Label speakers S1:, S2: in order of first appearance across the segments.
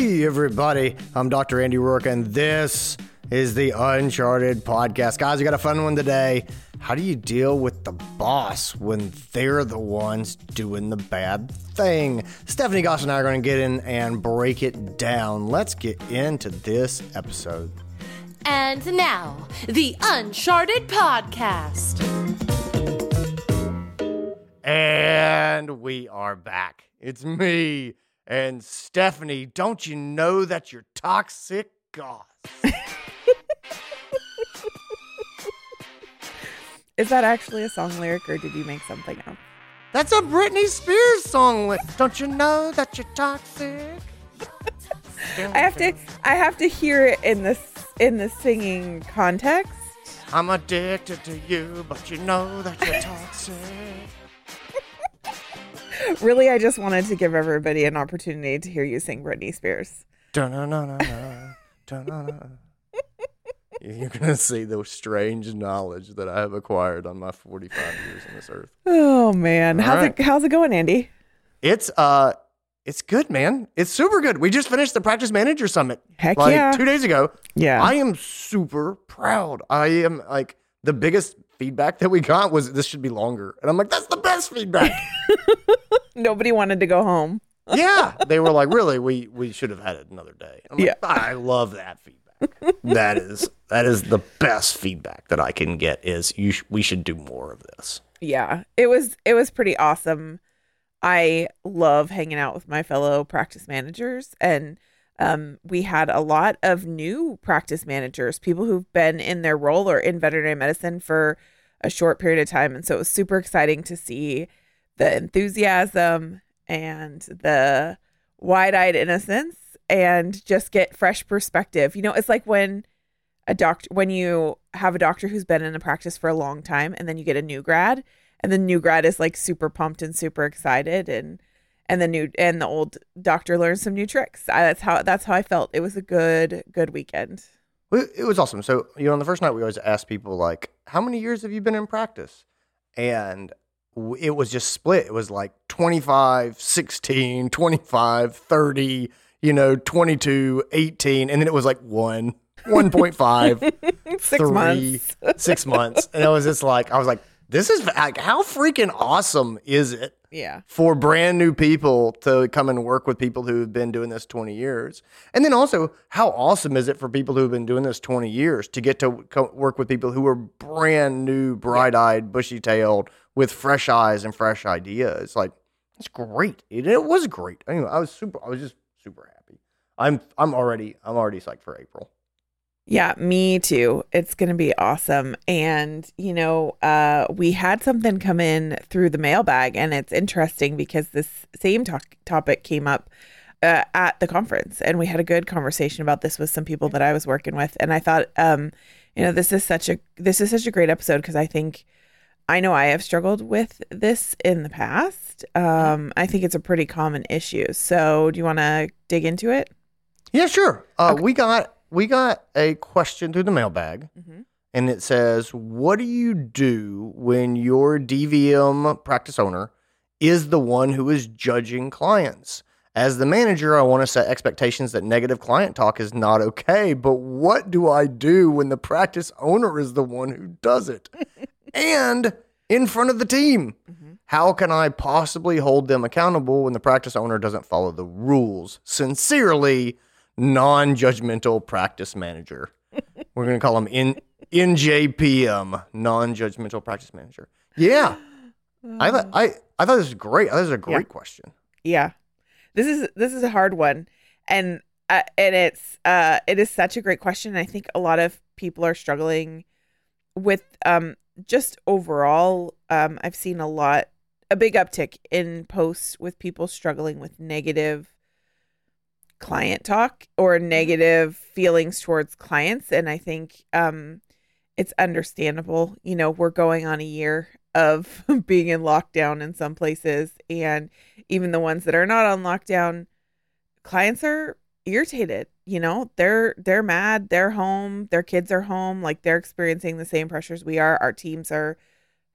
S1: Hey, everybody. I'm Dr. Andy Roark, and this is the Uncharted podcast. Guys, we got a fun one today. How do you deal with the boss when they're the ones doing the bad thing? Stephanie Goss and I are going to get in and break it down. Let's get into this episode.
S2: And now, the Uncharted Podcast.
S1: And we are back. It's me and Stephanie. Don't you know that you're toxic, Goss?
S3: Is that actually a song lyric or did you make something up?
S1: That's a Britney Spears song. li- Don't you know that you're toxic?
S3: I have to I have to hear it in the s- in the singing context.
S1: I'm addicted to you, but you know that you're toxic.
S3: Really, I just wanted to give everybody an opportunity to hear you sing Britney Spears.
S1: You're gonna see the strange knowledge that I have acquired on my 45 years on this earth.
S3: Oh man,
S1: All
S3: how's
S1: right.
S3: it how's it going, Andy?
S1: It's uh, it's good, man. It's super good. We just finished the practice manager summit
S3: Heck
S1: like
S3: yeah.
S1: two days ago.
S3: Yeah.
S1: I am super proud. I am like the biggest feedback that we got was this should be longer, and I'm like, that's the best feedback.
S3: Nobody wanted to go home.
S1: yeah, they were like, really, we we should have had it another day. I'm like,
S3: Yeah.
S1: I love that feedback. that is that is the best feedback that I can get. Is you sh- we should do more of this.
S3: Yeah. It was it was pretty awesome. I love hanging out with my fellow practice managers and um, we had a lot of new practice managers, people who've been in their role or in veterinary medicine for a short period of time. And so it was super exciting to see the enthusiasm and the wide eyed innocence and just get fresh perspective. You know, it's like when a doctor, when you have a doctor who's been in a practice for a long time and then you get a new grad and the new grad is like super pumped and super excited and and the new and the old doctor learned some new tricks. I, that's how that's how I felt. It was a good good weekend.
S1: It was awesome. So, you know, on the first night, we always ask people, like, how many years have you been in practice? And it was just split. It was like 25, 16, 25, 30, you know, 22, 18. And then it was like one, 1.5,
S3: Six
S1: three,
S3: months.
S1: six months. And it was just like, I was like, this is like, how freaking awesome is it
S3: Yeah.
S1: for brand new people to come and work with people who've been doing this 20 years. And then also, how awesome is it for people who've been doing this 20 years to get to co- work with people who are brand new, bright eyed, bushy tailed, with fresh eyes and fresh ideas? Like, it's great. It, it was great. Anyway, I was super, I was just super happy. I'm, I'm already, I'm already psyched for April.
S3: Yeah, me too. It's going to be awesome. And, you know, uh, we had something come in through the mailbag, and it's interesting because this same topic came up uh, at the conference, and we had a good conversation about this with some people that I was working with. And I thought, um, you know, this is such a this is such a great episode because I think I know I have struggled with this in the past. Um, I think it's a pretty common issue. So, do you want to dig into it?
S1: Yeah, sure. Uh, We got we got a question through the mailbag,
S3: Mhm.
S1: and it says, "What do you do when your DVM practice owner is the one who is judging clients?" As the manager, I want to set expectations that negative client talk is not okay. But what do I do when the practice owner is the one who does it, and in front of the team? How can I possibly hold them accountable when the practice owner doesn't follow the rules? Sincerely, non judgmental practice manager. We're going to call him in, NJPM, non judgmental practice manager. Yeah. I, thought I, I thought this was great. I thought this was a great question.
S3: Yeah. This is this is a hard one. And uh, and it's uh it is such a great question. I think a lot of people are struggling with um just overall um I've seen a lot a big uptick in posts with people struggling with negative client talk or negative feelings towards clients and I think um it's understandable. You know, we're going on a year of being in lockdown in some places and even the ones that are not on lockdown clients are irritated you know they're they're mad they're home their kids are home like they're experiencing the same pressures we are our teams are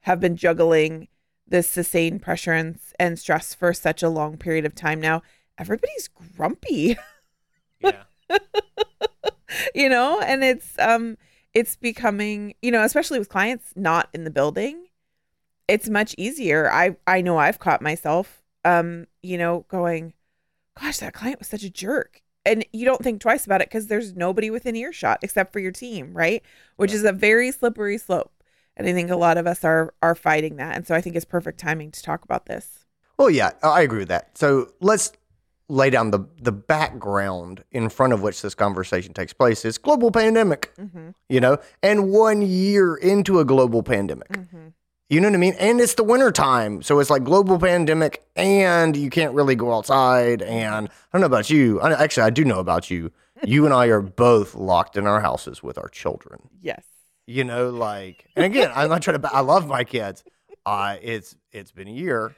S3: have been juggling this sustained pressure and, and stress for such a long period of time now everybody's grumpy
S1: Yeah.
S3: you know, and it's um it's becoming, you know, especially with clients not in the building, it's much easier. I I know I've caught myself um, you know, going, gosh, that client was such a jerk. And you don't think twice about it because there's nobody within earshot except for your team, right? Which
S1: Yeah.
S3: is a very slippery slope. And I think a lot of us are are fighting that. And so I think it's perfect timing to talk about this.
S1: Well, yeah, I agree with that. So let's lay down the the background in front of which this conversation takes place. It's global pandemic,
S3: Mm-hmm.
S1: you know, and one year into a global pandemic.
S3: Mm-hmm.
S1: You know what I mean? And it's the winter time. So it's like global pandemic and you can't really go outside. And I don't know about you. I, actually, I do know about you. You and I are both locked in our houses with our children.
S3: Yes.
S1: You know, like, and again, I'm not trying to, I love my kids. Uh, it's, it's been a year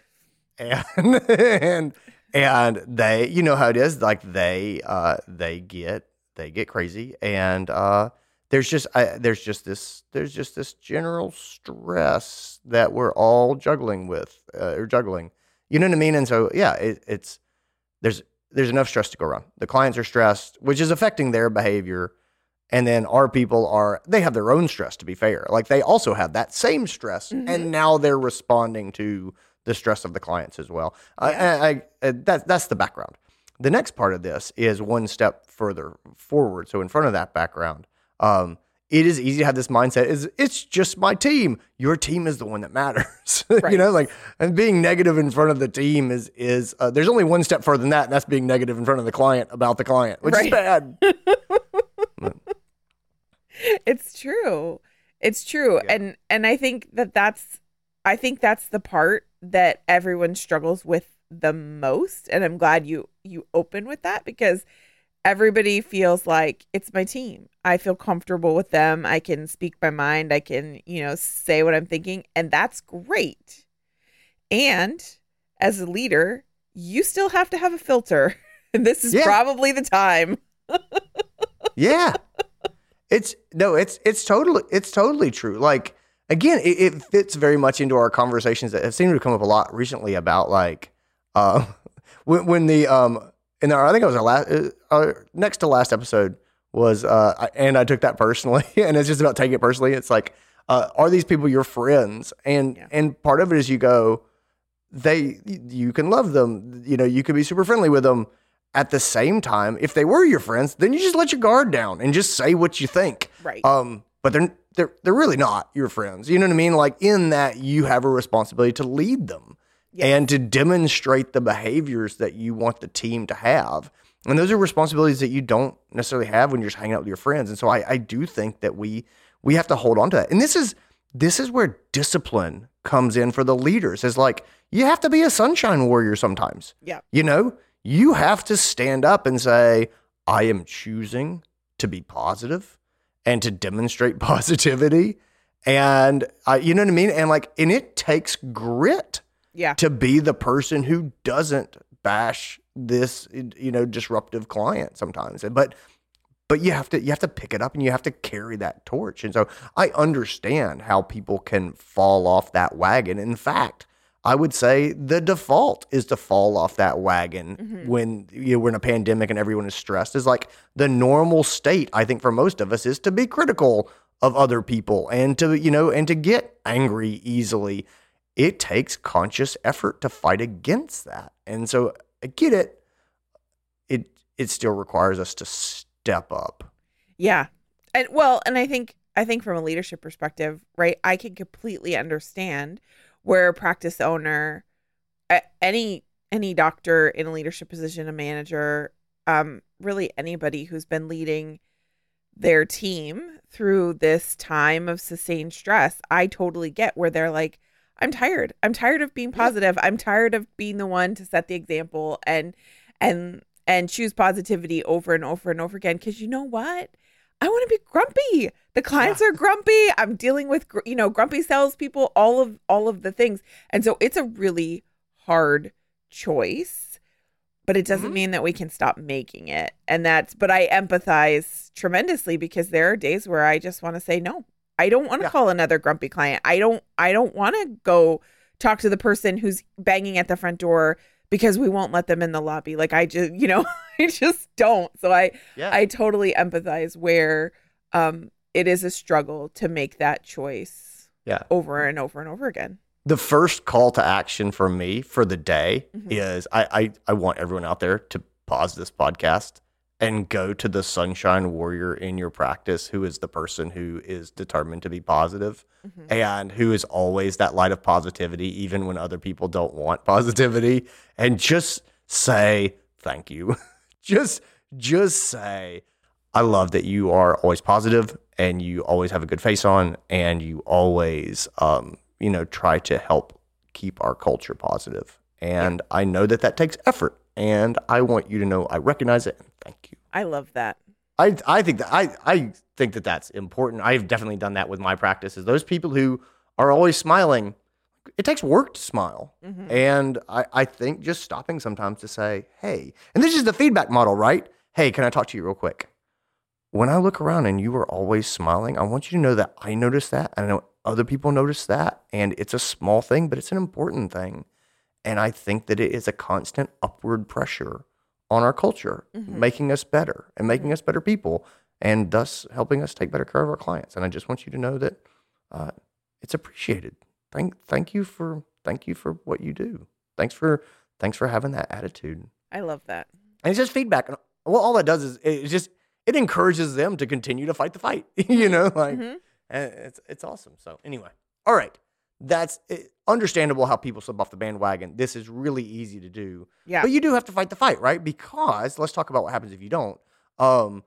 S1: and, and, and they, you know how it is. Like they, uh, they get, they get crazy. And, uh, there's just I, there's just this there's just this general stress that we're all juggling with uh, or juggling. You know what i mean? And so yeah it, it's there's there's enough stress to go around. The clients are stressed which is affecting their behavior. And then our people are they have their own stress to be fair. Like they also have that same stress
S3: Mhm.
S1: and now they're responding to the stress of the clients as well. I, I, I, uh, that, that's the background. The next part of this is one step further forward. So in front of that background um, it is easy to have this mindset is it's just my team. Your team is the one that matters. You know like and being negative in front of the team is is uh, there's only one step further than that and that's being negative in front of the client about the client which is bad.
S3: It's true. It's true.
S1: Yeah.
S3: and and i think that that's i think that's the part that everyone struggles with the most and i'm glad you you open with that because everybody feels like it's my team. I feel comfortable with them. I can speak my mind. I can you know say what i'm thinking and that's great. And as a leader you still have to have a filter. And this is
S1: Yeah.
S3: probably the time.
S1: Yeah. It's no it's it's totally it's totally true. Like again it, it fits very much into our conversations that have seemed to come up a lot recently about like uh when, when the um in our i think it was our last uh, our next to last episode was uh and i took that personally and it's just about taking it personally. It's like uh are these people your friends? And
S3: Yeah.
S1: and part of it is you go they you can love them. You know you can be super friendly with them. At the same time if they were your friends then you just let your guard down and just say what you think.
S3: Right.
S1: Um but they're they're they're really not your friends. You know what i mean? Like in that you have a responsibility to lead them
S3: Yes.
S1: and to demonstrate the behaviors that you want the team to have. And those are responsibilities that you don't necessarily have when you're just hanging out with your friends. And so i i do think that we we have to hold on to that. And this is this is where discipline comes in for the leaders. Is like you have to be a sunshine warrior sometimes.
S3: Yeah.
S1: You know, you have to stand up and say, I am choosing to be positive and to demonstrate positivity. And uh, you know what I mean? And like, and it takes grit
S3: yeah
S1: to be the person who doesn't bash this, you know, disruptive client sometimes. But, but you have to, you have to pick it up and you have to carry that torch. And so I understand how people can fall off that wagon. In fact, I would say the default is to fall off that wagon
S3: Mhm.
S1: when you know, we're in a pandemic and everyone is stressed. Is like the normal state, I think, for most of us is to be critical of other people and to, you know, and to get angry easily. It takes conscious effort to fight against that. And so I get it. It it still requires us to step up.
S3: Yeah. And well, and I think I think from a leadership perspective, right? I can completely understand where a practice owner any any doctor in a leadership position, a manager, um really anybody who's been leading their team through this time of sustained stress, I totally get where they're like I'm tired. I'm tired of being positive. I'm tired of being the one to set the example and and and choose positivity over and over and over again cuz you know what? I want to be grumpy. The clients are grumpy. I'm dealing with you know grumpy salespeople. All of all of the things, and so it's a really hard choice. But it doesn't
S1: Mhm.
S3: mean that we can stop making it. And that's. But I empathize tremendously because there are days where I just want to say no. I don't want to
S1: Yeah.
S3: call another grumpy client. I don't. I don't want to go talk to the person who's banging at the front door because we won't let them in the lobby. Like I just, you know, I just don't. So I
S1: Yeah.
S3: I totally empathize where um it is a struggle to make that choice
S1: yeah.
S3: over and over and over again.
S1: the first call to action for me for the day
S3: Mhm.
S1: is I, I I want everyone out there to pause this podcast and go to the sunshine warrior in your practice who is the person who is determined to be positive
S3: Mhm.
S1: and who is always that light of positivity even when other people don't want positivity and just say thank you. Just just say i love that you are always positive and you always have a good face on and you always um, you know try to help keep our culture positive. And i know that that takes effort and i want you to know i recognize it. and thank you
S3: I love that.
S1: I I think that I I think that that's important. I've definitely done that with my practices. Those people who are always smiling, it takes work to smile.
S3: Mhm.
S1: And I, I think just stopping sometimes to say, hey, and this is the feedback model, right? Hey, can I talk to you real quick? When I look around and you are always smiling, I want you to know that I notice that. and I know other people notice that. And it's a small thing, but it's an important thing. And I think that it is a constant upward pressure on our culture,
S3: Mhm.
S1: making us better and making us better people, and thus helping us take better care of our clients. And I just want you to know that uh, it's appreciated. Thank, thank you for, thank you for what you do. Thanks for, thanks for having that attitude.
S3: I love that.
S1: And it's just feedback. And well, all that does is it just it encourages them to continue to fight the fight. you know, like
S3: Mhm.
S1: it's it's awesome. So anyway, all right, that's it, understandable how people slip off the bandwagon. This is really easy to do,
S3: Yeah.
S1: but you do have to fight the fight, right? Because let's talk about what happens if you don't. Um,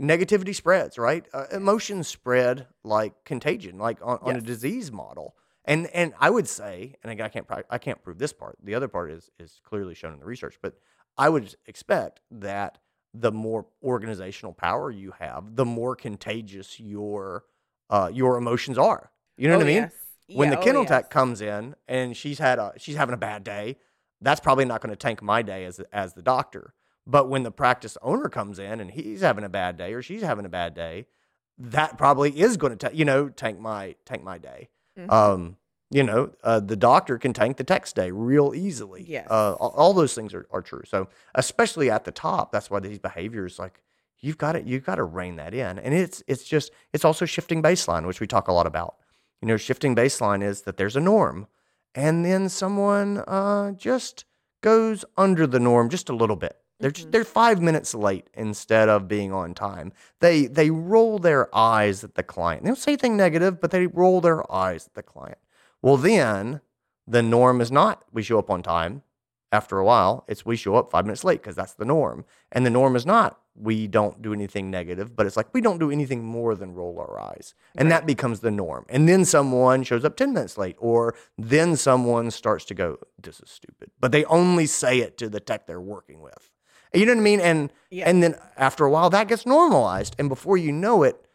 S1: negativity spreads, right? Uh, emotions spread like contagion, like on, on a disease model. And and I would say, and again, I can't I can't prove this part. The other part is is clearly shown in the research, but I would expect that the more organizational power you have, the more contagious your uh, your emotions are. You know
S3: Oh,
S1: what I mean?
S3: yes.
S1: When
S3: Yeah,
S1: the
S3: oh,
S1: kennel
S3: yes.
S1: tech comes in and she's had a she's having a bad day, that's probably not going to tank my day as as the doctor. But when the practice owner comes in and he's having a bad day or she's having a bad day, that probably is going to ta- you know tank my tank my day.
S3: Mhm.
S1: Um, you know, uh, the doctor can tank the text day real easily.
S3: Yes.
S1: Uh, all, all those things are, are true. So especially at the top, that's why these behaviors like you've got to you've got to rein that in. And it's it's just it's also shifting baseline, which we talk a lot about. You know, shifting baseline is that there's a norm, and then someone uh, just goes under the norm just a little bit. They're
S3: Mhm.
S1: they're five minutes late instead of being on time. They they roll their eyes at the client. They don't say anything negative, but they roll their eyes at the client. Well, then the norm is not we show up on time. After a while, it's we show up five minutes late because that's the norm. And the norm is not we don't do anything negative, but it's like we don't do anything more than roll our eyes. And that becomes the norm. And then someone shows up 10 minutes late, or then someone starts to go, This is stupid. But they only say it to the tech they're working with. You know what I mean? And
S3: Yeah.
S1: and then after a while that gets normalized. And before you know it,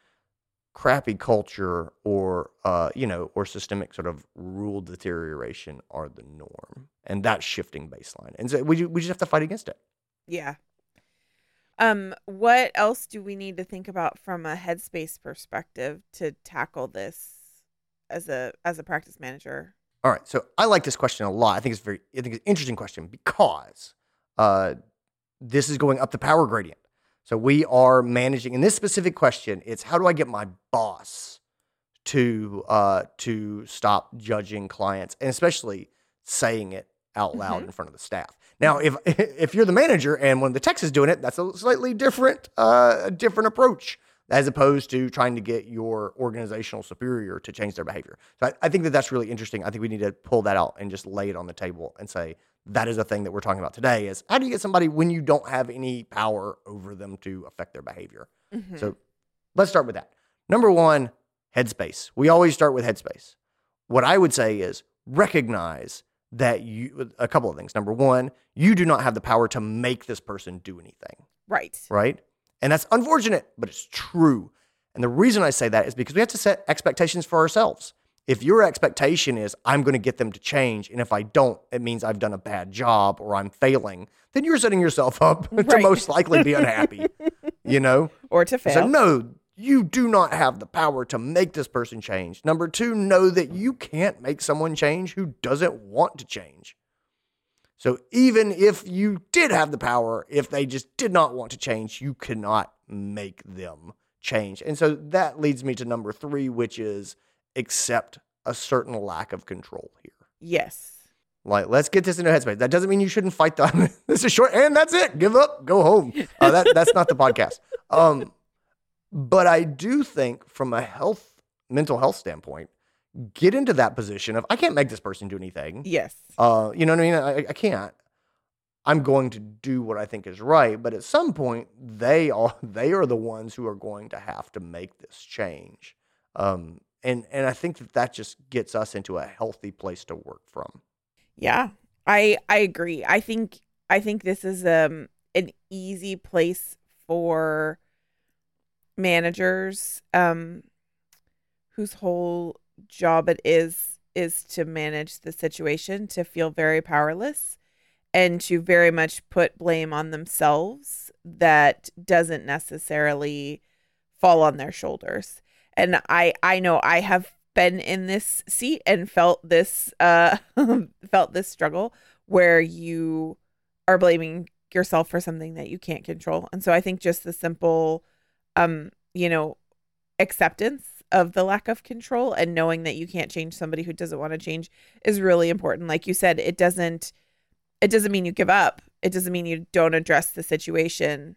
S1: crappy culture or uh, you know, or systemic sort of rule deterioration are the norm. And that's shifting baseline. And so we, we just have to fight against it.
S3: Yeah. Um, what else do we need to think about from a headspace perspective to tackle this as a as a practice manager?
S1: All right. So I like this question a lot. I think it's very I think it's an interesting question because uh, this is going up the power gradient. So we are managing in this specific question, it's how do I get my boss to uh, to stop judging clients and especially saying it out loud
S3: Mhm.
S1: in front of the staff. Now, if if you're the manager and one of the techs is doing it, that's a slightly different uh, different approach as opposed to trying to get your organizational superior to change their behavior. So I, I think that that's really interesting. I think we need to pull that out and just lay it on the table and say that is a thing that we're talking about today is how do you get somebody when you don't have any power over them to affect their behavior?
S3: Mhm.
S1: So let's start with that. Number one, headspace. We always start with headspace. What I would say is recognize that you, a couple of things. Number one, you do not have the power to make this person do anything
S3: right.
S1: right? And that's unfortunate, but it's true. And the reason I say that is because we have to set expectations for ourselves. If your expectation is, I'm going to get them to change, and if I don't, it means I've done a bad job or I'm failing, then you're setting yourself up to most likely be unhappy, you know?
S3: Or to fail.
S1: So, no, you do not have the power to make this person change. Number two, know that you can't make someone change who doesn't want to change. So even if you did have the power, if they just did not want to change, you cannot make them change. And so that leads me to number three, which is accept a certain lack of control here.
S3: Yes.
S1: Like, let's get this into headspace. That doesn't mean you shouldn't fight the. this is short, and that's it. Give up, go home. Uh, that that's not the podcast. Um, but I do think, from a health, mental health standpoint, get into that position of I can't make this person do anything.
S3: Yes.
S1: Uh, you know what I mean? I, I can't. I'm going to do what I think is right, but at some point, they are they are the ones who are going to have to make this change. Um, and and I think that that just gets us into a healthy place to work from.
S3: Yeah. I I agree. I think I think this is um an easy place for managers um whose whole job it is is to manage the situation to feel very powerless and to very much put blame on themselves that doesn't necessarily fall on their shoulders. And I I know I have been in this seat and felt this uh felt this struggle where you are blaming yourself for something that you can't control. And so I think just the simple um you know acceptance of the lack of control and knowing that you can't change somebody who doesn't want to change is really important. Like you said, it doesn't it doesn't mean you give up. It doesn't mean you don't address the situation,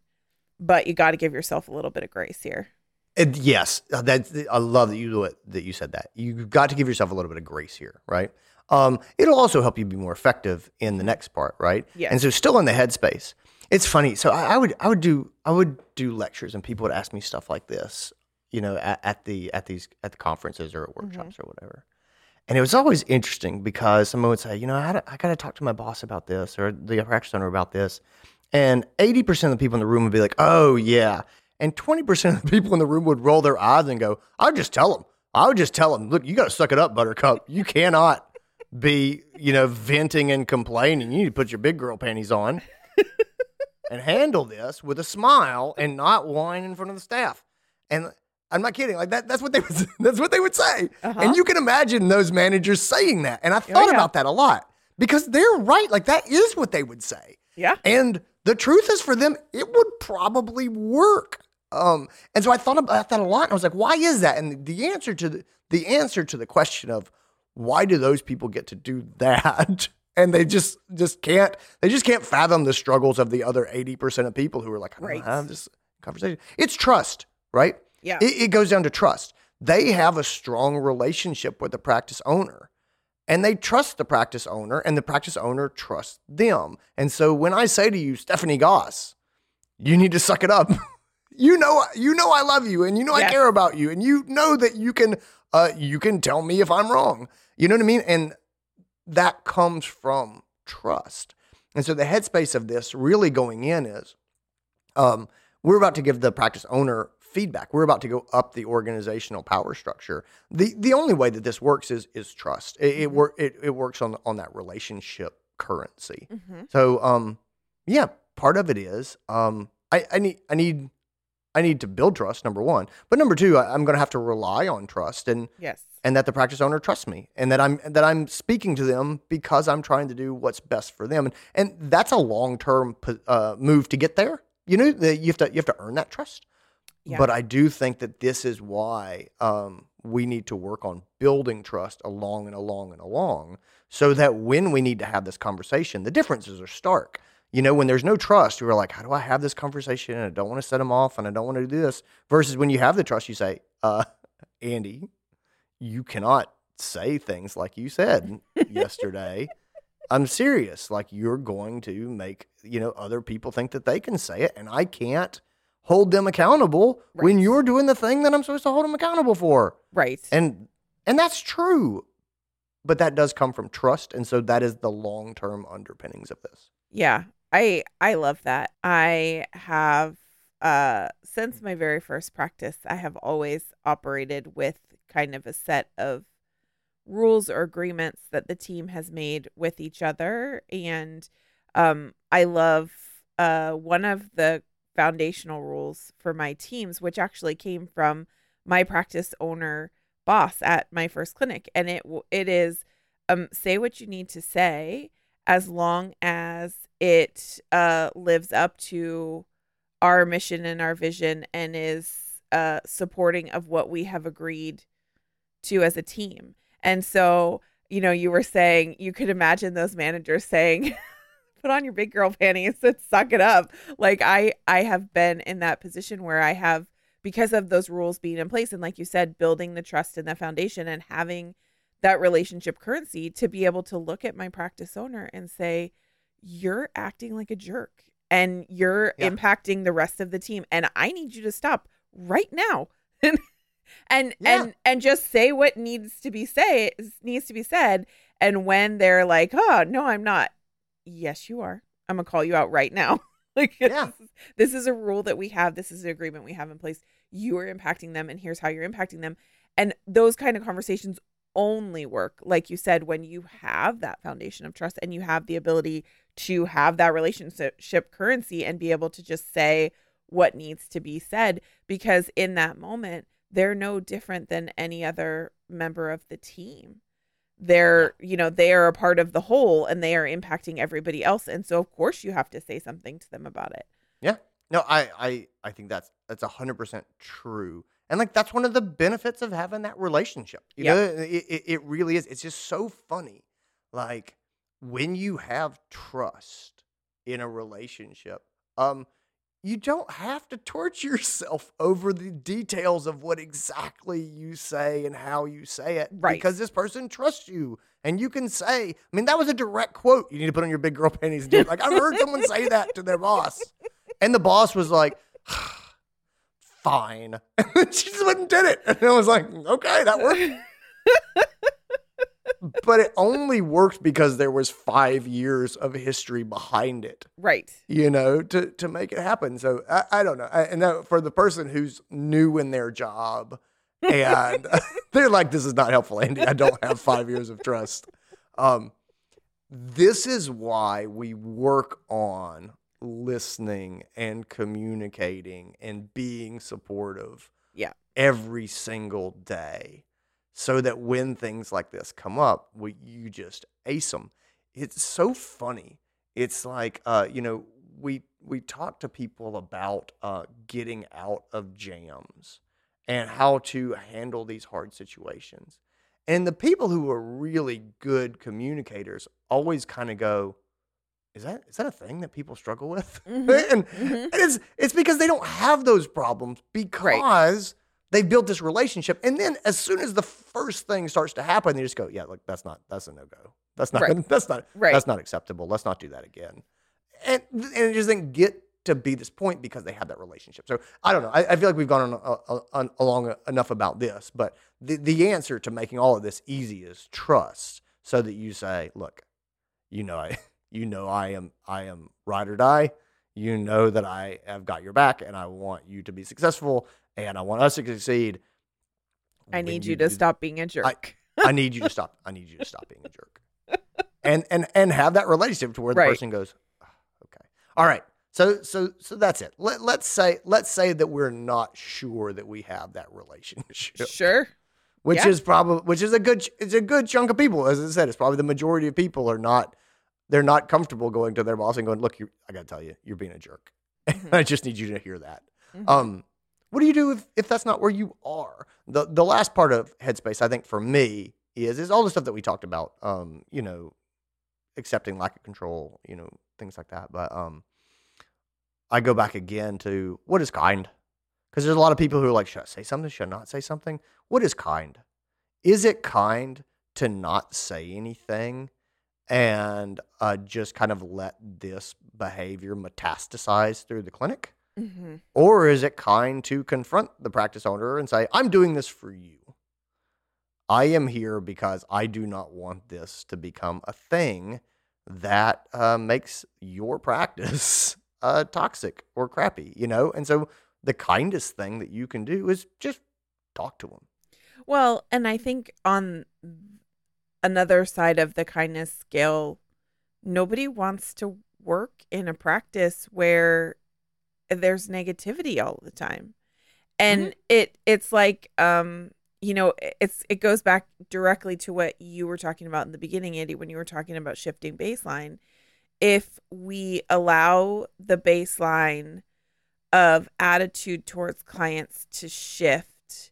S3: but you got to give yourself a little bit of grace here.
S1: And yes, uh, that I love that you that you said that. You've got to give yourself a little bit of grace here, right? Um, it'll also help you be more effective in the next part, right?
S3: Yes.
S1: And so, still in the headspace. It's funny. So I, I would I would do I would do lectures, and people would ask me stuff like this, you know, at, at the at these at the conferences or at workshops or whatever. And it was always interesting because someone would say, you know, I, had- I got to talk to my boss about this or the practice owner about this. And 80% of the people in the room would be like, oh, yeah. And 20% of the people in the room would roll their eyes and go, I would just tell them. I would just tell them, look, you got to suck it up, Buttercup. You cannot be, you know, venting and complaining. You need to put your big girl panties on and handle this with a smile and not whine in front of the staff. And I'm not kidding. Like that, that's what they would, that's what they would say.
S3: Uh-huh.
S1: And you can imagine those managers saying that. And I thought
S3: yeah.
S1: about that a lot because they're right. Like that is what they would say.
S3: Yeah.
S1: And the truth is, for them, it would probably work. Um, and so I thought about that a lot. And I was like, why is that? And the answer to the, the answer to the question of why do those people get to do that? And they just just can't they just can't fathom the struggles of the other 80% of people who are like, I don't
S3: Right.
S1: have this conversation. It's trust, right?
S3: Yeah.
S1: It, it goes down to trust. They have a strong relationship with the practice owner and they trust the practice owner and the practice owner trusts them. And so when I say to you, Stephanie Goss, you need to suck it up. you know, you know I love you and you know I care about you and you know that you can, uh, you can tell me if I'm wrong. You know what I mean? And that comes from trust. And so the headspace of this really going in is um, we're about to give the practice owner feedback. We're about to go up the organizational power structure. The the only way that this works is is trust. It it, wor- it, it works on on that relationship currency.
S3: Mm-hmm.
S1: So um yeah, part of it is um I, I need I need I need to build trust number one, but number two I, I'm going to have to rely on trust and
S3: Yes.
S1: And that the practice owner trusts me and that I'm that I'm speaking to them because I'm trying to do what's best for them and and that's a long term uh, move to get there. You know, that you have to you have to earn that trust.
S3: Yeah.
S1: But I do think that this is why um, we need to work on building trust along and along and along, so that when we need to have this conversation, the differences are stark. You know, when there's no trust, you're like, how do I have this conversation? And I don't want to set them off, and I don't want to do this. Versus when you have the trust, you say, uh, Andy, you cannot say things like you said yesterday. I'm serious. Like you're going to make, you know, other people think that they can say it and I can't hold them accountable when you're doing the thing that I'm supposed to hold them accountable for.
S3: Right.
S1: And and that's true. But that does come from trust and so that is the long-term underpinnings of this.
S3: Yeah, I I love that. I have uh since my very first practice, I have always operated with kind of a set of rules or agreements that the team has made with each other. And um I love uh one of the foundational rules for my teams which actually came from my practice owner boss at my first clinic. And it it is um say what you need to say as long as it uh, lives up to our mission and our vision and is uh, supporting of what we have agreed to as a team. And so, you know, you were saying you could imagine those managers saying, "Put on your big girl panties and suck it up." Like I, I have been in that position where I have because of those rules being in place and like you said building the trust and the foundation and having that relationship currency to be able to look at my practice owner and say you're acting like a jerk and you're
S1: Yeah.
S3: impacting the rest of the team and I need you to stop right now. and
S1: Yeah.
S3: and and just say what needs to be say needs to be said and when they're like, "Oh, no, I'm not." Yes, you are. I'm going to call you out right now. like
S1: Yeah.
S3: this, is, this is a rule that we have. This is an agreement we have in place. You are impacting them and here's how you're impacting them. And those kind of conversations only work like you said when you have that foundation of trust and you have the ability to have that relationship currency and be able to just say what needs to be said because in that moment they're no different than any other member of the team they're you know they are a part of the whole and they are impacting everybody else and so of course you have to say something to them about it Yeah.
S1: No, I, I, I think that's that's a hundred percent true, and like that's one of the benefits of having that relationship. You
S3: Yep.
S1: know, it, it, it really is. It's just so funny, like when you have trust in a relationship. Um, you don't have to torture yourself over the details of what exactly you say and how you say it,
S3: Right.
S1: Because this person trusts you, and you can say. I mean, that was a direct quote. You need to put on your big girl panties, and do it. Like I've heard someone say that to their boss. And the boss was like, fine. And she just went and did it. And I was like, okay, that worked. but it only worked because there was five years of history behind it,
S3: right
S1: you know, to, to make it happen. So I, I don't know. I, and for the person who's new in their job and they're like, this is not helpful, Andy. I don't have five years of trust. Um, this is why we work on listening and communicating and being supportive
S3: Yeah.
S1: every single day so that when things like this come up we, you just ace them it's so funny. It's like uh, you know we we talk to people about uh, getting out of jams and how to handle these hard situations. And the people who are really good communicators always kind of go is that is that a thing that people struggle with?
S3: Mhm,
S1: and,
S3: mhm.
S1: and it's it's because they don't have those problems because they've built this relationship and then as soon as the first thing starts to happen they just go yeah look that's not that's a no-go. That's not
S3: Right.
S1: that's not
S3: Right.
S1: that's not acceptable. Let's not do that again. And and it just didn't get to be this point because they have that relationship. So i don't know. I, I feel like we've gone on, uh, on along enough about this but the, the answer to making all of this easy is trust. So that you say look you know i you know i am i am ride or die. You know that i have got your back and i want you to be successful and i want us to succeed
S3: i need you to
S1: do-
S3: stop being a jerk
S1: I need you to stop. I need you to stop being a jerk. And and and have that relationship to where the
S3: Right.
S1: person goes, "Ah, okay, all right. So so so that's it. Let let's say let's say that we're not sure that we have that relationship,
S3: sure
S1: which
S3: Yeah.
S1: is probably which is a good it's a good chunk of people. As I said, it's probably the majority of people are not they're not comfortable going to their boss and going, look, you, I got to tell you, you're being a jerk.
S3: Mhm.
S1: I just need you to hear that.
S3: Mhm.
S1: Um, what do you do if, if that's not where you are? The the last part of headspace, I think, for me is is all the stuff that we talked about. Um, you know, accepting lack of control, you know, things like that. But um, I go back again to what is kind, because there's a lot of people who are like, should I say something? Should I not say something? What is kind? Is it kind to not say anything and uh, just kind of let this behavior metastasize through the clinic?
S3: Mhm.
S1: Or is it kind to confront the practice owner and say, I'm doing this for you? I am here because I do not want this to become a thing that uh, makes your practice uh, toxic or crappy, you know? And so the kindest thing that you can do is just talk to them.
S3: Well, and I think on another side of the kindness scale, nobody wants to work in a practice where there's negativity all the time. And it it's like um you know, it's it goes back directly to what you were talking about in the beginning, Andy, when you were talking about shifting baseline. If we allow the baseline of attitude towards clients to shift,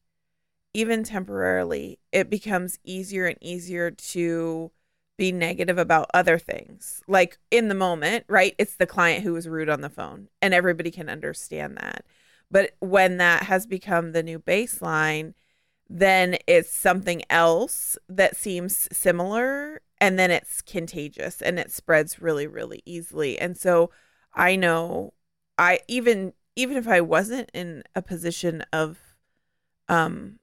S3: even temporarily, it becomes easier and easier to be negative about other things. Like in the moment, right? It's the client who was rude on the phone, and everybody can understand that. But when that has become the new baseline, then it's something else that seems similar and then it's contagious and it spreads really really easily. And so I know I even even if I wasn't in a position of um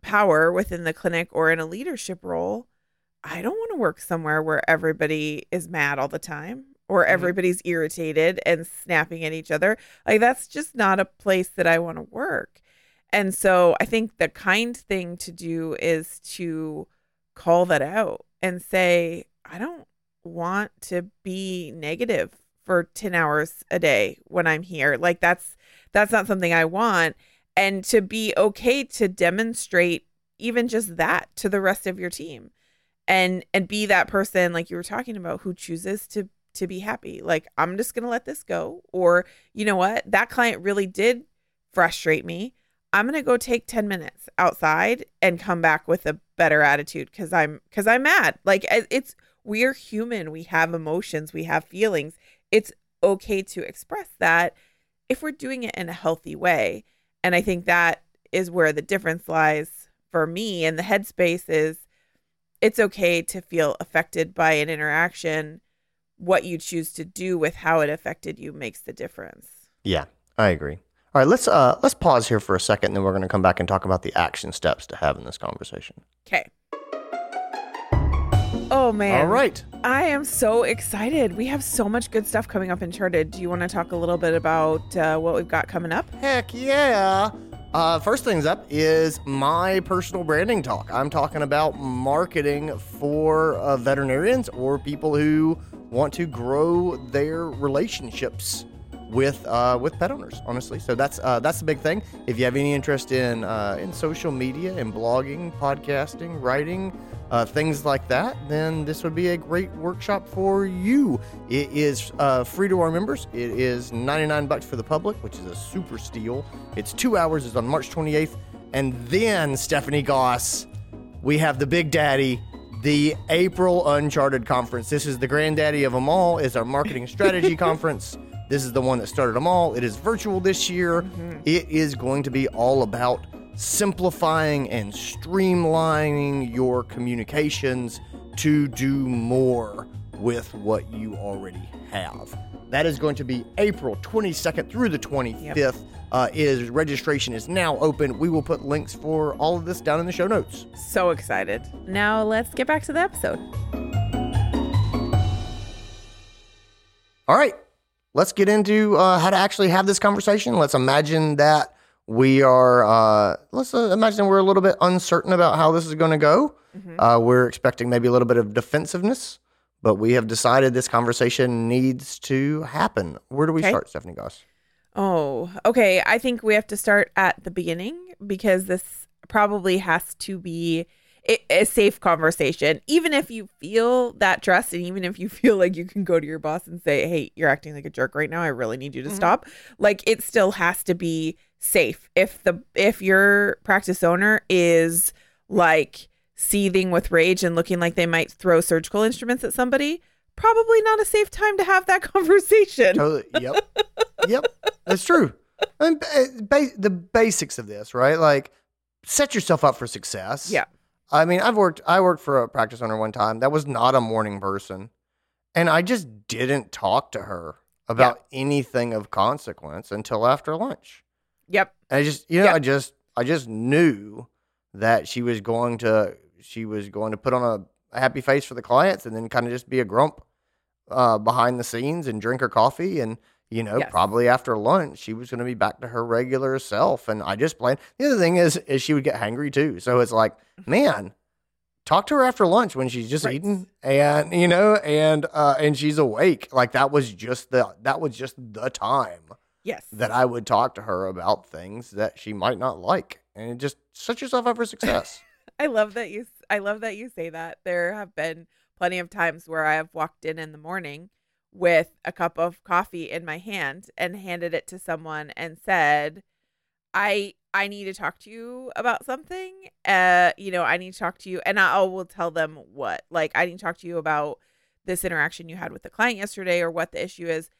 S3: power within the clinic or in a leadership role, I don't want to work somewhere where everybody is mad all the time or
S1: Mhm.
S3: everybody's irritated and snapping at each other. Like that's just not a place that I want to work. And so I think the kind thing to do is to call that out and say, I don't want to be negative for 10 hours a day when I'm here. Like that's that's not something I want and to be okay to demonstrate even just that to the rest of your team and and be that person like you were talking about who chooses to to be happy. Like i'm just going to let this go or you know what? That client really did frustrate me. I'm going to go take 10 minutes outside and come back with a better attitude cuz i'm cuz i'm mad. Like it's we're human. We have emotions. We have feelings. It's okay to express that if we're doing it in a healthy way. And i think that is where the difference lies for me and the headspace is it's okay to feel affected by an interaction. What you choose to do with how it affected you makes the difference.
S1: Yeah, I agree. All right, let's uh let's pause here for a second, and then we're going to come back and talk about the action steps to have in this conversation.
S3: Okay. Oh man.
S1: All right.
S3: I am so excited. We have so much good stuff coming up in Charted. Do you want to talk a little bit about uh, what we've got coming up?
S1: Heck yeah. Uh, first things up is my personal branding talk. I'm talking about marketing for uh, veterinarians or people who want to grow their relationships with uh, with pet owners. Honestly, so that's uh, that's the big thing. If you have any interest in uh, in social media and blogging, podcasting, writing, uh, things like that, then this would be a great workshop for you. It is uh, free to our members. It is 99 bucks for the public, which is a super steal. It's two hours. It's on March 28th, and then Stephanie Goss, we have the Big Daddy. The April Uncharted Conference. This is the granddaddy of them all. Is our marketing strategy conference. This is the one that started them all. It is virtual this year. It is going to be all about simplifying and streamlining your communications to do more with what you already have. That is going to be April 22nd through the 25th. Uh, is registration is now open. We will put links for all of this down in the show notes.
S3: So excited. Now let's get back to the episode.
S1: All right, let's get into uh, how to actually have this conversation. Let's imagine that we are, uh, let's uh, imagine we're a little bit uncertain about how this is going to go. Uh, we're expecting maybe a little bit of defensiveness, but we have decided this conversation needs to happen. Where do we
S3: Okay.
S1: start, Stephanie Goss?
S3: Oh, okay. I think we have to start at the beginning because this probably has to be a, a safe conversation. Even if you feel that trust and even if you feel like you can go to your boss and say, hey, you're acting like a jerk right now. I really need you to mm-hmm. stop. Like it still has to be safe. If the if your practice owner is like seething with rage and looking like they might throw surgical instruments at somebody, probably not a safe time to have that conversation.
S1: Totally. Yep. yep. That's true. And ba- ba- the basics of this, right? Like, set yourself up for success.
S3: Yeah.
S1: I mean, I've worked. I worked for a practice owner one time that was not a morning person, and I just didn't talk to her about anything of consequence until after lunch.
S3: Yep.
S1: And I just, you know,
S3: Yeah.
S1: I just, I just knew that she was going to, she was going to put on a, a happy face for the clients, and then kind of just be a grump uh, behind the scenes and drink her coffee, and you know,
S3: Yes.
S1: probably after lunch she was going to be back to her regular self. And I just planned The other thing is, is she would get hangry too. So it's like, man, talk to her after lunch when she's just
S3: Right.
S1: eating, and you know, and uh, and she's awake. Like that was just the that was just the time
S3: Yes.
S1: that I would talk to her about things that she might not like. and just set yourself up for success.
S3: I love that you I love that you say that. There have been plenty of times where I have walked in in the morning with a cup of coffee in my hand and handed it to someone and said, "I I need to talk to you about something. Uh, you know, I need to talk to you." And I will tell them what. Like, I need to talk to you about this interaction you had with the client yesterday or what the issue is.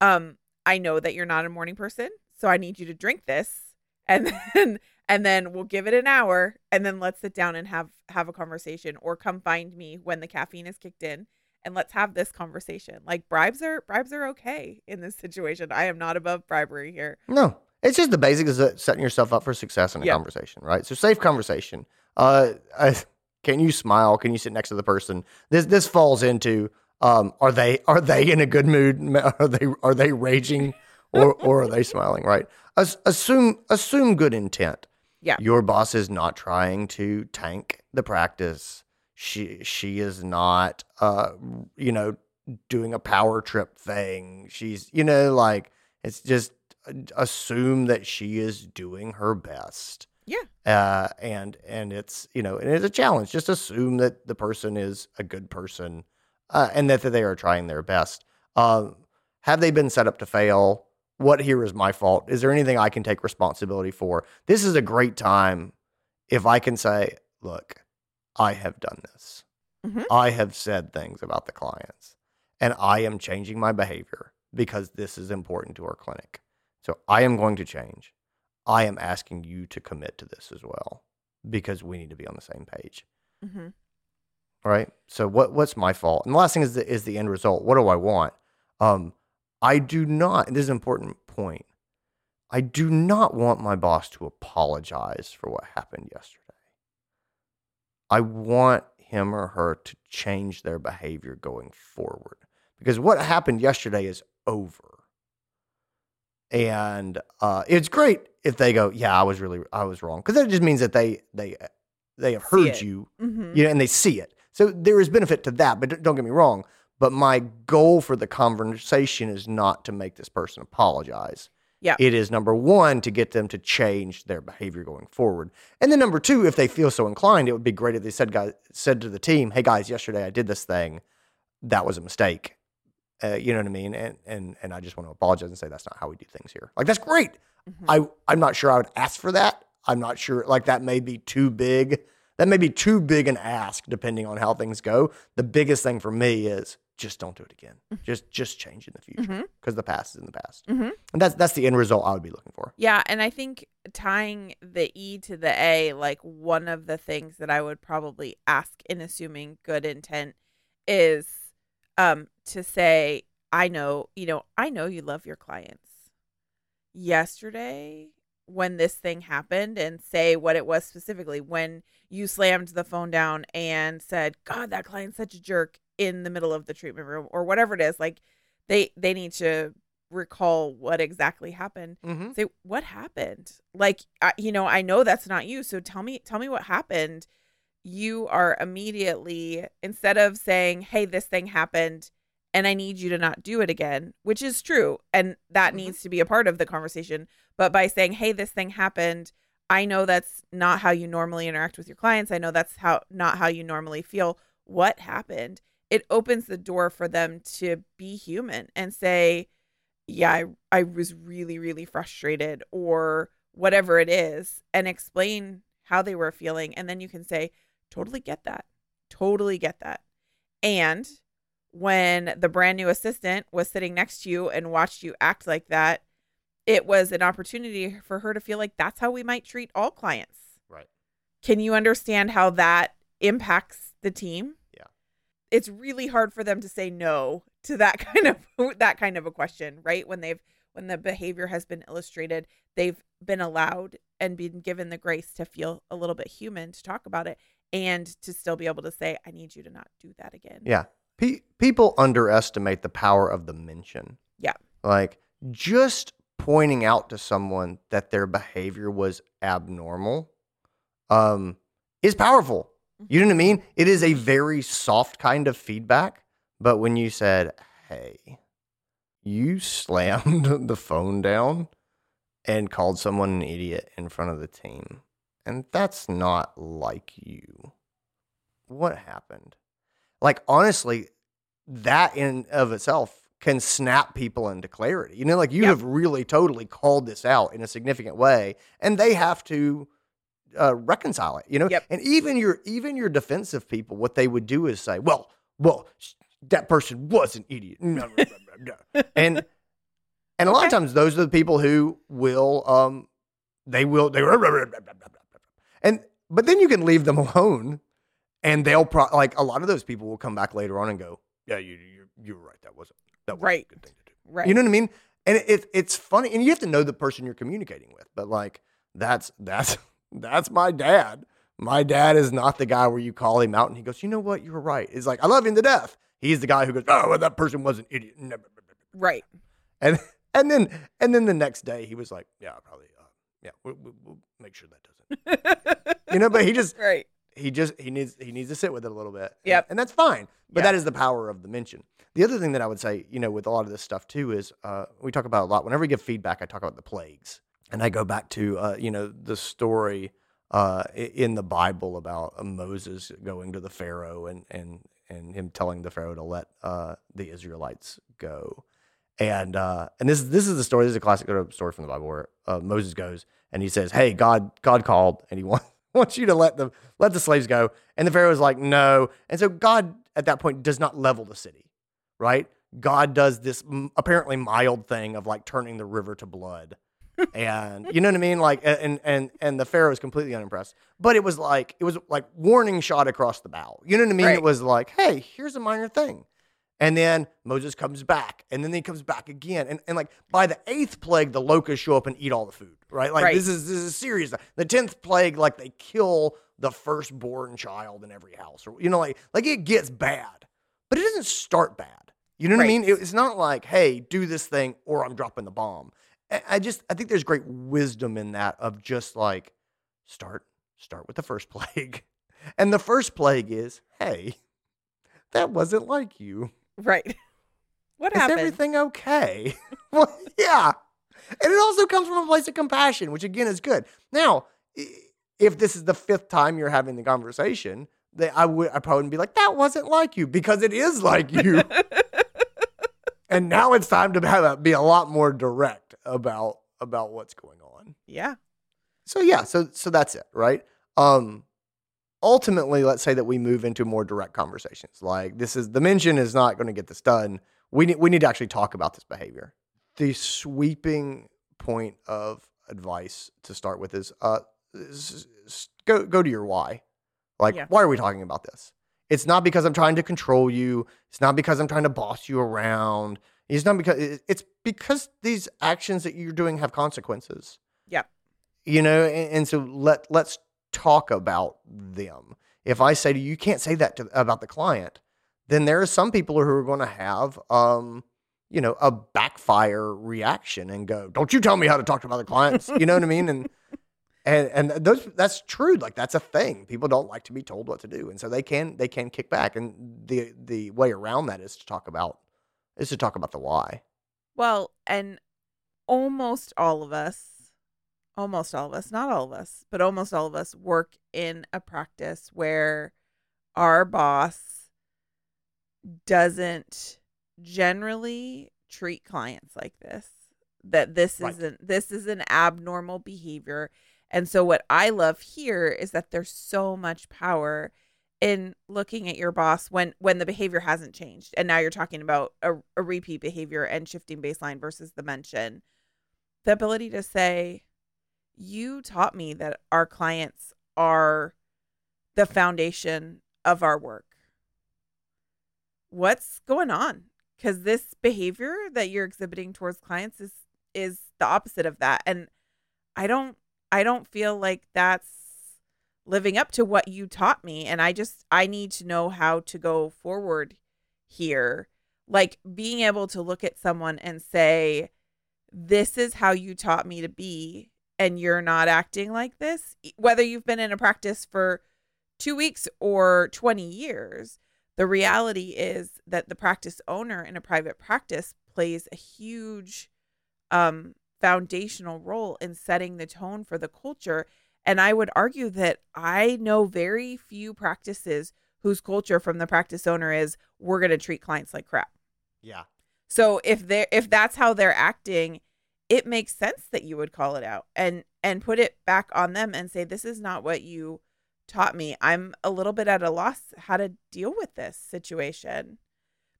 S3: Um, I know that you're not a morning person, so I need you to drink this and then and then we'll give it an hour and then let's sit down and have have a conversation or come find me when the caffeine is kicked in and let's have this conversation like bribes are bribes are okay in this situation i am not above bribery here
S1: No, it's just the basics of setting yourself up for success in a
S3: Yeah.
S1: conversation, right? So safe conversation. Uh, I, can you smile? Can you sit next to the person? This this falls into um, are they are they in a good mood? Are they are they raging or or are they smiling? Right? As, assume assume good intent.
S3: Yeah.
S1: Your boss is not trying to tank the practice. She she is not uh you know doing a power trip thing. She's you know like it's just uh, assume that she is doing her best.
S3: Yeah.
S1: Uh, and and it's you know and it's a challenge. Just assume that the person is a good person, uh, and that, that they are trying their best. Um, have they been set up to fail? What here is my fault? Is there anything I can take responsibility for? This is a great time if I can say, look, I have done this.
S3: Mhm.
S1: I have said things about the clients, and I am changing my behavior because this is important to our clinic. So I am going to change. I am asking you to commit to this as well because we need to be on the same page.
S3: mm-hmm.
S1: Right. So what what's my fault? And the last thing is the is the end result. What do I want? Um, I do not. This is an important point. I do not want my boss to apologize for what happened yesterday. I want him or her to change their behavior going forward because what happened yesterday is over. And uh, it's great if they go, "Yeah, I was really I was wrong," because that just means that they they they have heard you
S3: Mm-hmm.
S1: you know, and they see it. So there is benefit to that, but don't get me wrong. But my goal for the conversation is not to make this person apologize.
S3: Yeah.
S1: It is number one to get them to change their behavior going forward. And then number two, if they feel so inclined, it would be great if they said guys said to the team, Hey guys, yesterday I did this thing. That was a mistake. Uh, you know what I mean? And and and I just want to apologize and say that's not how we do things here. Like that's great.
S3: Mm-hmm.
S1: I I'm not sure I would ask for that. I'm not sure like that may be too big. That may be too big an ask depending on how things go. The biggest thing for me is just don't do it again. Just just change in the future because the past is in the past.
S3: Mhm.
S1: And that's that's the end result I would be looking for.
S3: Yeah, and I think tying the E to the A, like one of the things that I would probably ask in assuming good intent is um to say, I know, you know, I know you love your clients. Yesterday when this thing happened and say what it was specifically when you slammed the phone down and said, "God, that client's such a jerk" in the middle of the treatment room or whatever it is, like they they need to recall what exactly happened.
S1: Mm-hmm.
S3: say what happened? Like I, you know i know that's not you so tell me tell me what happened. You are immediately instead of saying hey this thing happened and i need you to not do it again which is true and that
S1: Mhm.
S3: needs to be a part of the conversation but by saying hey this thing happened i know that's not how you normally interact with your clients. I know that's how not how you normally feel. What happened it opens the door for them to be human and say yeah, I, I was really, really frustrated or whatever it is, and explain how they were feeling. And then you can say, totally get that. Totally get that. And when the brand new assistant was sitting next to you and watched you act like that, it was an opportunity for her to feel like that's how we might treat all clients.
S1: Right.
S3: Can you understand how that impacts the team? It's really hard for them to say no to that kind of that kind of a question, right? When they've when the behavior has been illustrated, they've been allowed and been given the grace to feel a little bit human to talk about it and to still be able to say, I need you to not do that again.
S1: Yeah. Pe- people underestimate the power of the mention.
S3: Yeah.
S1: Like just pointing out to someone that their behavior was abnormal um, is powerful. You know what I mean? It is a very soft kind of feedback. But when you said, hey, you slammed the phone down and called someone an idiot in front of the team, and that's not like you. What happened? Like, honestly, that in of itself can snap people into clarity. You know, like you have really totally called this out in a significant way, and they have to uh, reconcile it. You know,
S3: Yep.
S1: and even your even your defensive people, what they would do is say, "Well, well, that person was an idiot," and and a lot of times those are the people who will um they will they and but then you can leave them alone and they'll pro- like a lot of those people will come back later on and go yeah you you you were right that wasn't that was
S3: Right.
S1: a good thing to do
S3: Right.
S1: you know what I mean and it, it's funny and you have to know the person you're communicating with but like that's that's that's my dad my dad is not the guy where you call him out and he goes you know what you're right it's like I love him to death he's the guy who goes oh well, that person was an idiot
S3: right.
S1: and and then and then the next day he was like, yeah, probably, uh, yeah, we'll, we'll, we'll make sure that doesn't, you know. But he just
S3: right.
S1: he just he needs he needs to sit with it a little bit. and-
S3: Yep.
S1: and, that's fine. But
S3: Yep.
S1: that is the power of the mention. The other thing that I would say, you know, with a lot of this stuff too, is uh, we talk about a lot. Whenever we give feedback, I talk about the plagues, and I go back to uh, you know the story uh, in the Bible about uh, Moses going to the Pharaoh and and and him telling the Pharaoh to let uh, the Israelites go. And uh, and this this is the story. This is a classic story from the Bible where uh, Moses goes and he says, "Hey, God God called and he wants wants you to let the let the slaves go." And the Pharaoh is like, "No." And so God at that point does not level the city, right? God does this apparently mild thing of like turning the river to blood. And you know what I mean? Like and and and the Pharaoh is completely unimpressed. But it was like it was like warning shot across the bow. You know what I mean?
S3: Right.
S1: It was like, hey, here's a minor thing. And then Moses comes back, and then he comes back again, and, and like by the eighth plague, the locusts show up and eat all the food, right? Like
S3: Right.
S1: this is this is serious. The tenth plague, like they kill the firstborn child in every house, or you know, like like it gets bad, but it doesn't start bad. You know what I mean? It- it's not like, hey, do this thing, or I'm dropping the bomb. I- just I think there's great wisdom in that of just like start start with the first plague, and the first plague is, hey, that wasn't like you.
S3: Right. What
S1: Is
S3: happened?
S1: everything okay? well, yeah. And it also comes from a place of compassion, which again is good. Now, if this is the fifth time you're having the conversation, I would I probably would be like, that wasn't like you because it is like you. And now it's time to have a, be a lot more direct about about what's going on.
S3: Yeah.
S1: So yeah, so so that's it, right? Um ultimately, let's say that we move into more direct conversations. Like this is the mention is not going to get this done. We need we need to actually talk about this behavior. The sweeping point of advice to start with is uh s- s- go go to your why. Like
S3: Yeah.
S1: why are we talking about this? It's not because I'm trying to control you. It's not because I'm trying to boss you around. It's not because it's because these actions that you're doing have consequences
S3: Yeah.
S1: you know and, and so let let's talk about them if i say to you you can't say that to, about the client then there are some people who are going to have um you know a backfire reaction and go don't you tell me how to talk to other clients you know what i mean and and and those that's true like that's a thing people don't like to be told what to do and so they can they can kick back and the the way around that is to talk about is to talk about the why
S3: Well, and almost all of us, almost all of us, not all of us, but almost all of us work in a practice where our boss doesn't generally treat clients like this. That this
S1: Right.
S3: isn't this is an abnormal behavior. And so what I love here is that there's so much power in looking at your boss when when the behavior hasn't changed. And now you're talking about a, a repeat behavior and shifting baseline versus the mention. The ability to say you taught me that our clients are the foundation of our work. What's going on? Because this behavior that you're exhibiting towards clients is is the opposite of that. And i don't i don't feel like that's living up to what you taught me and i just i need to know how to go forward here. Like being able to look at someone and say this is how you taught me to be and you're not acting like this whether you've been in a practice for 2 weeks or 20 years the reality is that the practice owner in a private practice plays a huge um foundational role in setting the tone for the culture And I would argue that I know very few practices whose culture from the practice owner is we're going to treat clients like crap.
S1: Yeah.
S3: So if they are if that's how they're acting, it makes sense that you would call it out and and put it back on them and say this is not what you taught me. I'm a little bit at a loss how to deal with this situation.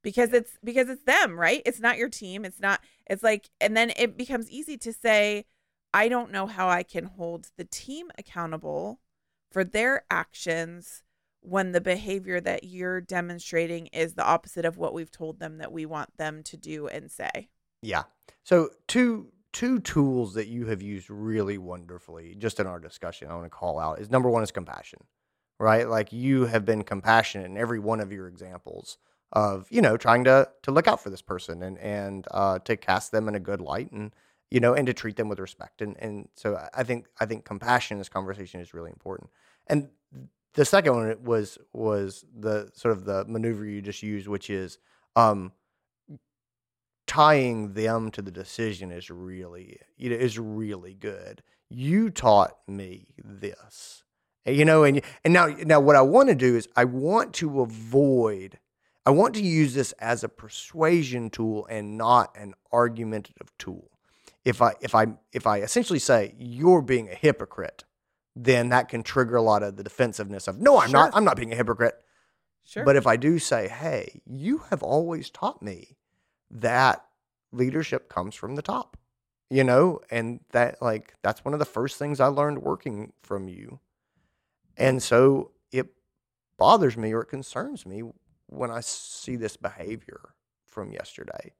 S3: Because it's because it's them, right? It's not your team. It's not it's like and then it becomes easy to say I don't know how I can hold the team accountable for their actions when the behavior that you're demonstrating is the opposite of what we've told them that we want them to do and say.
S1: Yeah. So two two tools that you have used really wonderfully just in our discussion I want to call out is number one is compassion. Right? Like you have been compassionate in every one of your examples of, you know, trying to to look out for this person and and uh to cast them in a good light and you know, and to treat them with respect. And and so I think I think compassion in this conversation is really important. And the second one was was the sort of the maneuver you just used, which is um, tying them to the decision is really you know, is really good. You taught me this, you know, and and now now what I want to do is I want to avoid. I want to use this as a persuasion tool and not an argumentative tool. If I if I if I essentially say you're being a hypocrite, then that can trigger a lot of the defensiveness of no, I'm
S3: Sure.
S1: not. I'm not being a hypocrite.
S3: Sure.
S1: But if I do say, hey, you have always taught me that leadership comes from the top, you know, and that like that's one of the first things I learned working from you. And so it bothers me or it concerns me when I see this behavior from yesterday.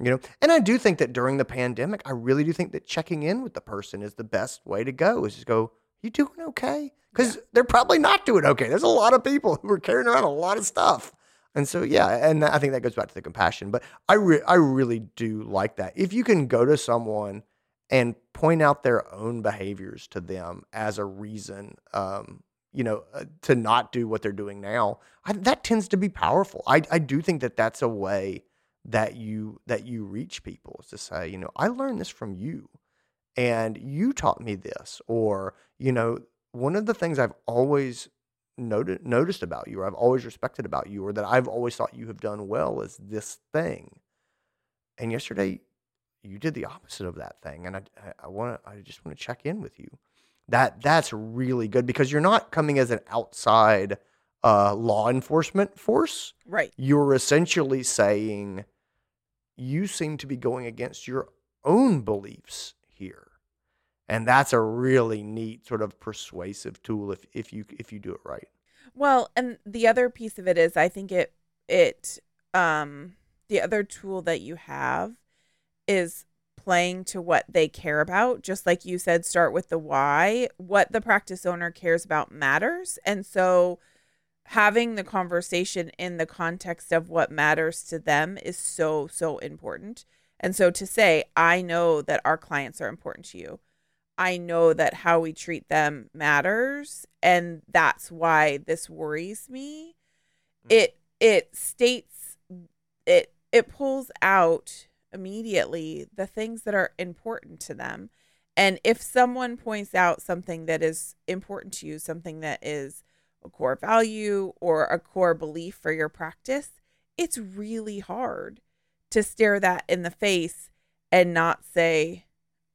S1: You know, and I do think that during the pandemic, I really do think that checking in with the person is the best way to go. Is just go, you doing okay? Because they're probably not doing okay. There's a lot of people who are carrying around a lot of stuff. And so, yeah, and I think that goes back to the compassion. But I, re- I really do like that. If you can go to someone and point out their own behaviors to them as a reason, um, you know, uh, to not do what they're doing now, I, that tends to be powerful. I, I do think that that's a way that you that you reach people is to say, you know, I learned this from you, and you taught me this, or you know, one of the things I've always noted, noticed about you, or I've always respected about you, or that I've always thought you have done well is this thing. And yesterday, you did the opposite of that thing, and I, I want to, I just want to check in with you. That that's really good because you're not coming as an outside uh, law enforcement force.
S3: right.
S1: You're essentially saying you seem to be going against your own beliefs here and that's a really neat sort of persuasive tool if, if you if you do it right
S3: Well, and the other piece of it is I think it it um the other tool that you have is playing to what they care about. Just like you said, start with the why. What the practice owner cares about matters. And so having the conversation in the context of what matters to them is so, so important. And so to say, I know that our clients are important to you. I know that how we treat them matters and that's why this worries me. Mm. It it states it it pulls out immediately the things that are important to them. And if someone points out something that is important to you, something that is a core value or a core belief for your practice, it's really hard to stare that in the face and not say,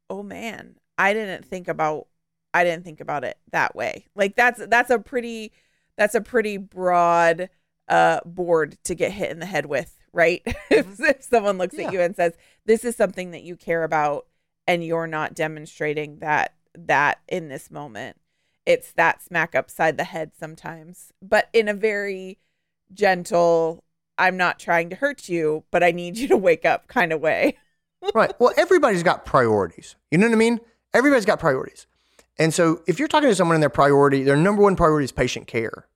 S3: "Oh man, I didn't think about I didn't think about it that way." Like that's that's a pretty that's a pretty broad uh board to get hit in the head with, right? if, mm-hmm. if someone looks
S1: Yeah.
S3: at you and says, "This is something that you care about and you're not demonstrating that that in this moment." It's that smack upside the head sometimes, but in a very gentle, I'm not trying to hurt you, but I need you to wake up kind of way.
S1: right well everybody's got priorities you know what i mean everybody's got priorities and so if you're talking to someone and their priority their number one priority is patient care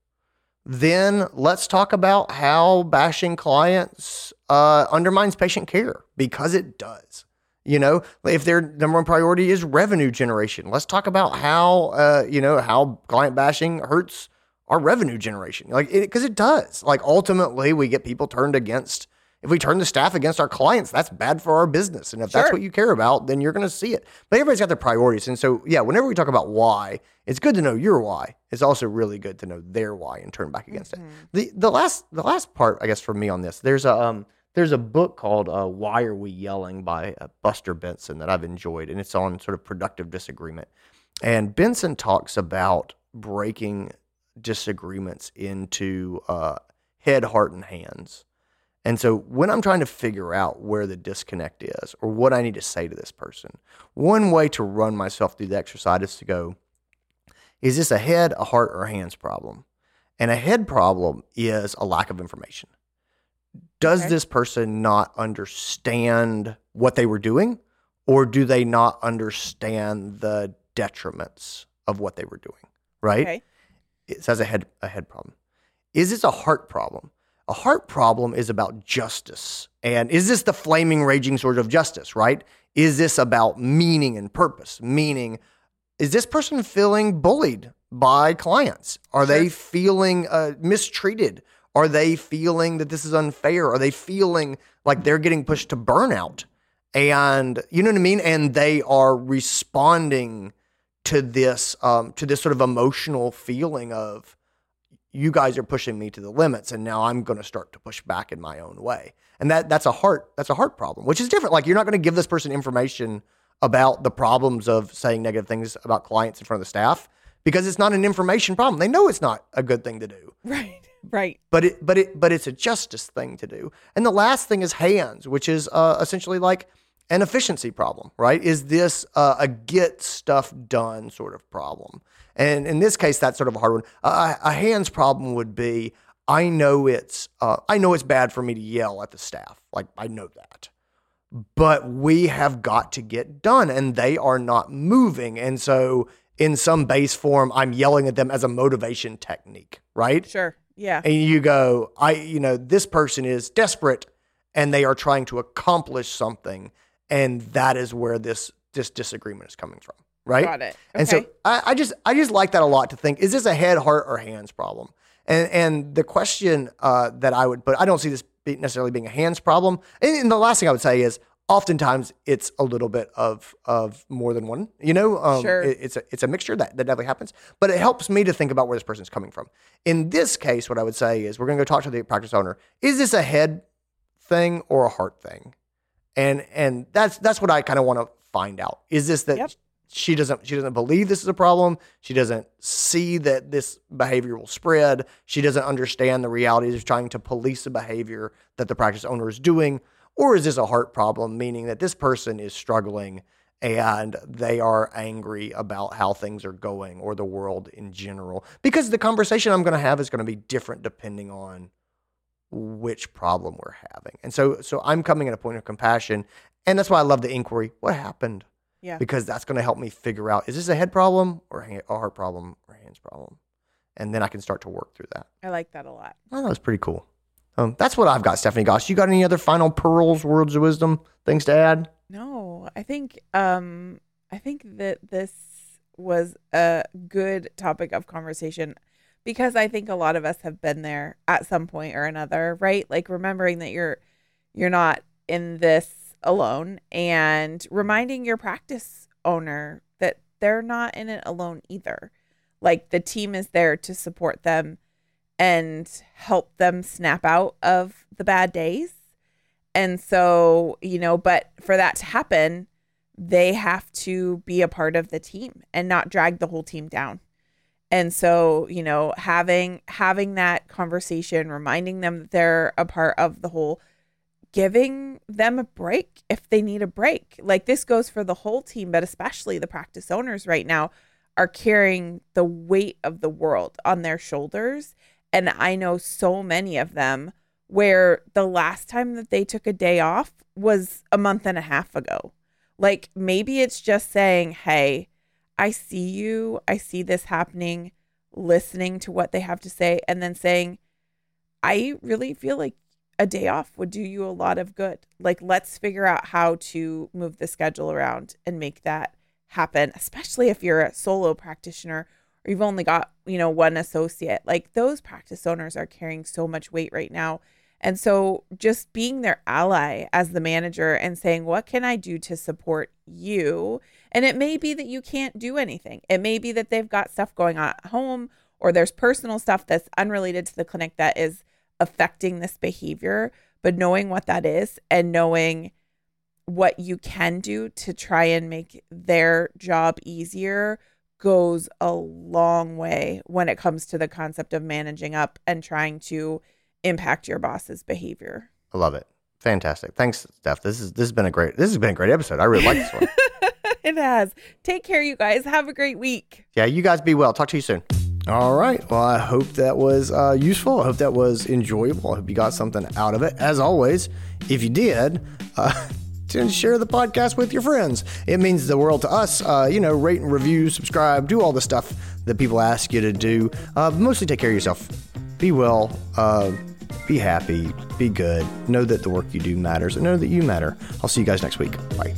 S1: then let's talk about how bashing clients uh, undermines patient care because it does. You know, if their number one priority is revenue generation, let's talk about how uh, you know how client bashing hurts our revenue generation. Like, because it, does. Like, ultimately, we get people turned against If we turn the staff against our clients, that's bad for our business. And if that's what you care about, then you're going to see it. But everybody's got their priorities. And so, yeah, whenever we talk about why, it's good to know your why. It's also really good to know their why and turn back against it. The the last the last part, I guess, for me on this, there's a um there's a book called uh, "Why Are We Yelling" by uh, Buster Benson that I've enjoyed, and it's on sort of productive disagreement. And Benson talks about breaking disagreements into uh, head, heart, and hands. And so when I'm trying to figure out where the disconnect is or what I need to say to this person, one way to run myself through the exercise is to go, is this a head, a heart, or a hands problem? And a head problem is a lack of information. Does
S3: Okay.
S1: this person not understand what they were doing, or do they not understand the detriments of what they were doing? Right?
S3: Okay.
S1: it says a head a head problem. Is this a heart problem? A heart problem is about justice. And is this the flaming raging sword of justice, right? Is this about meaning and purpose? Meaning, is this person feeling bullied by clients? Are they feeling uh, mistreated? Are they feeling that this is unfair? Are they feeling like they're getting pushed to burnout? And you know what I mean? And they are responding to this um, to this sort of emotional feeling of you guys are pushing me to the limits and now I'm going to start to push back in my own way. And that that's a heart that's a heart problem, which is different. Like you're not going to give this person information about the problems of saying negative things about clients in front of the staff because it's not an information problem. They know it's not a good thing to do
S3: Right. Right.
S1: but it but it but it's a justice thing to do. And the last thing is hands, which is uh, essentially like an efficiency problem, right? Is this uh, a get stuff done sort of problem? And in this case, that's sort of a hard one. Uh, a hands problem would be I know it's uh, I know it's bad for me to yell at the staff, like I know that, but we have got to get done, and they are not moving, and so. In some base form, I'm yelling at them as a motivation technique, right?
S3: Sure. Yeah.
S1: and you go, I, you know, this person is desperate and they are trying to accomplish something, and that is where this this disagreement is coming from, right?
S3: Got it.
S1: And so I, I just I just like that a lot to think: is this a head, heart, or hands problem? And and the question uh, that I would, but I don't see this be necessarily being a hands problem. And, and the last thing I would say is, oftentimes it's a little bit of of more than one. You know, um,
S3: Sure.
S1: it- it's a it's a mixture that that definitely happens. But it helps me to think about where this person's coming from. In this case, what I would say is, we're going to go talk to the practice owner. Is this a head thing or a heart thing? And and that's that's what I kind of want to find out. Is this that
S3: Yep.
S1: She doesn't she doesn't believe this is a problem. She doesn't see that this behavior will spread. She doesn't understand the realities of trying to police a behavior that the practice owner is doing. Or is this a heart problem, meaning that this person is struggling and they are angry about how things are going or the world in general? Because the conversation I'm going to have is going to be different depending on which problem we're having. And so so I'm coming at a point of compassion and that's why I love the inquiry. What happened?
S3: Yeah.
S1: Because that's going to help me figure out is this a head problem or a heart problem or a hands problem? And then I can start to work through that.
S3: I like that a lot.
S1: Oh, that was pretty cool. Um, that's what I've got, Stephanie Goss. You got any other final pearls, words of wisdom, things to add?
S3: No, I think um I think that this was a good topic of conversation because I think a lot of us have been there at some point or another, right? Like remembering that you're you're not in this alone and reminding your practice owner that they're not in it alone either. Like the team is there to support them and help them snap out of the bad days. And so, you know, but for that to happen, they have to be a part of the team and not drag the whole team down. And so, you know, having having that conversation, reminding them that they're a part of the whole, giving them a break if they need a break. Like this goes for the whole team, but especially the practice owners right now are carrying the weight of the world on their shoulders. And I know so many of them where the last time that they took a day off was a month and a half ago. Like maybe it's just saying, hey, I see you, I see this happening, listening to what they have to say, and then saying, I really feel like a day off would do you a lot of good. Like, let's figure out how to move the schedule around and make that happen, especially if you're a solo practitioner or you've only got, you know, one associate. Like, those practice owners are carrying so much weight right now. And so just being their ally as the manager and saying, What can I do to support you? And it may be that you can't do anything. It may be that they've got stuff going on at home or there's personal stuff that's unrelated to the clinic that is affecting this behavior. But knowing what that is and knowing what you can do to try and make their job easier goes a long way when it comes to the concept of managing up and trying to impact your boss's behavior.
S1: I love it. Fantastic. Thanks, Steph. This is this has been a great this has been a great episode. I really like this one.
S3: it has. Take care, you guys. Have a great week.
S1: Yeah, you guys be well. Talk to you soon. All right. Well, I hope that was uh, useful. I hope that was enjoyable. I hope you got something out of it. As always, if you did, uh, and share the podcast with your friends. It means the world to us. Uh, you know, rate and review, subscribe, do all the stuff that people ask you to do. Uh, mostly take care of yourself. Be well. Uh, be happy. Be good. Know that the work you do matters and know that you matter. I'll see you guys next week. Bye.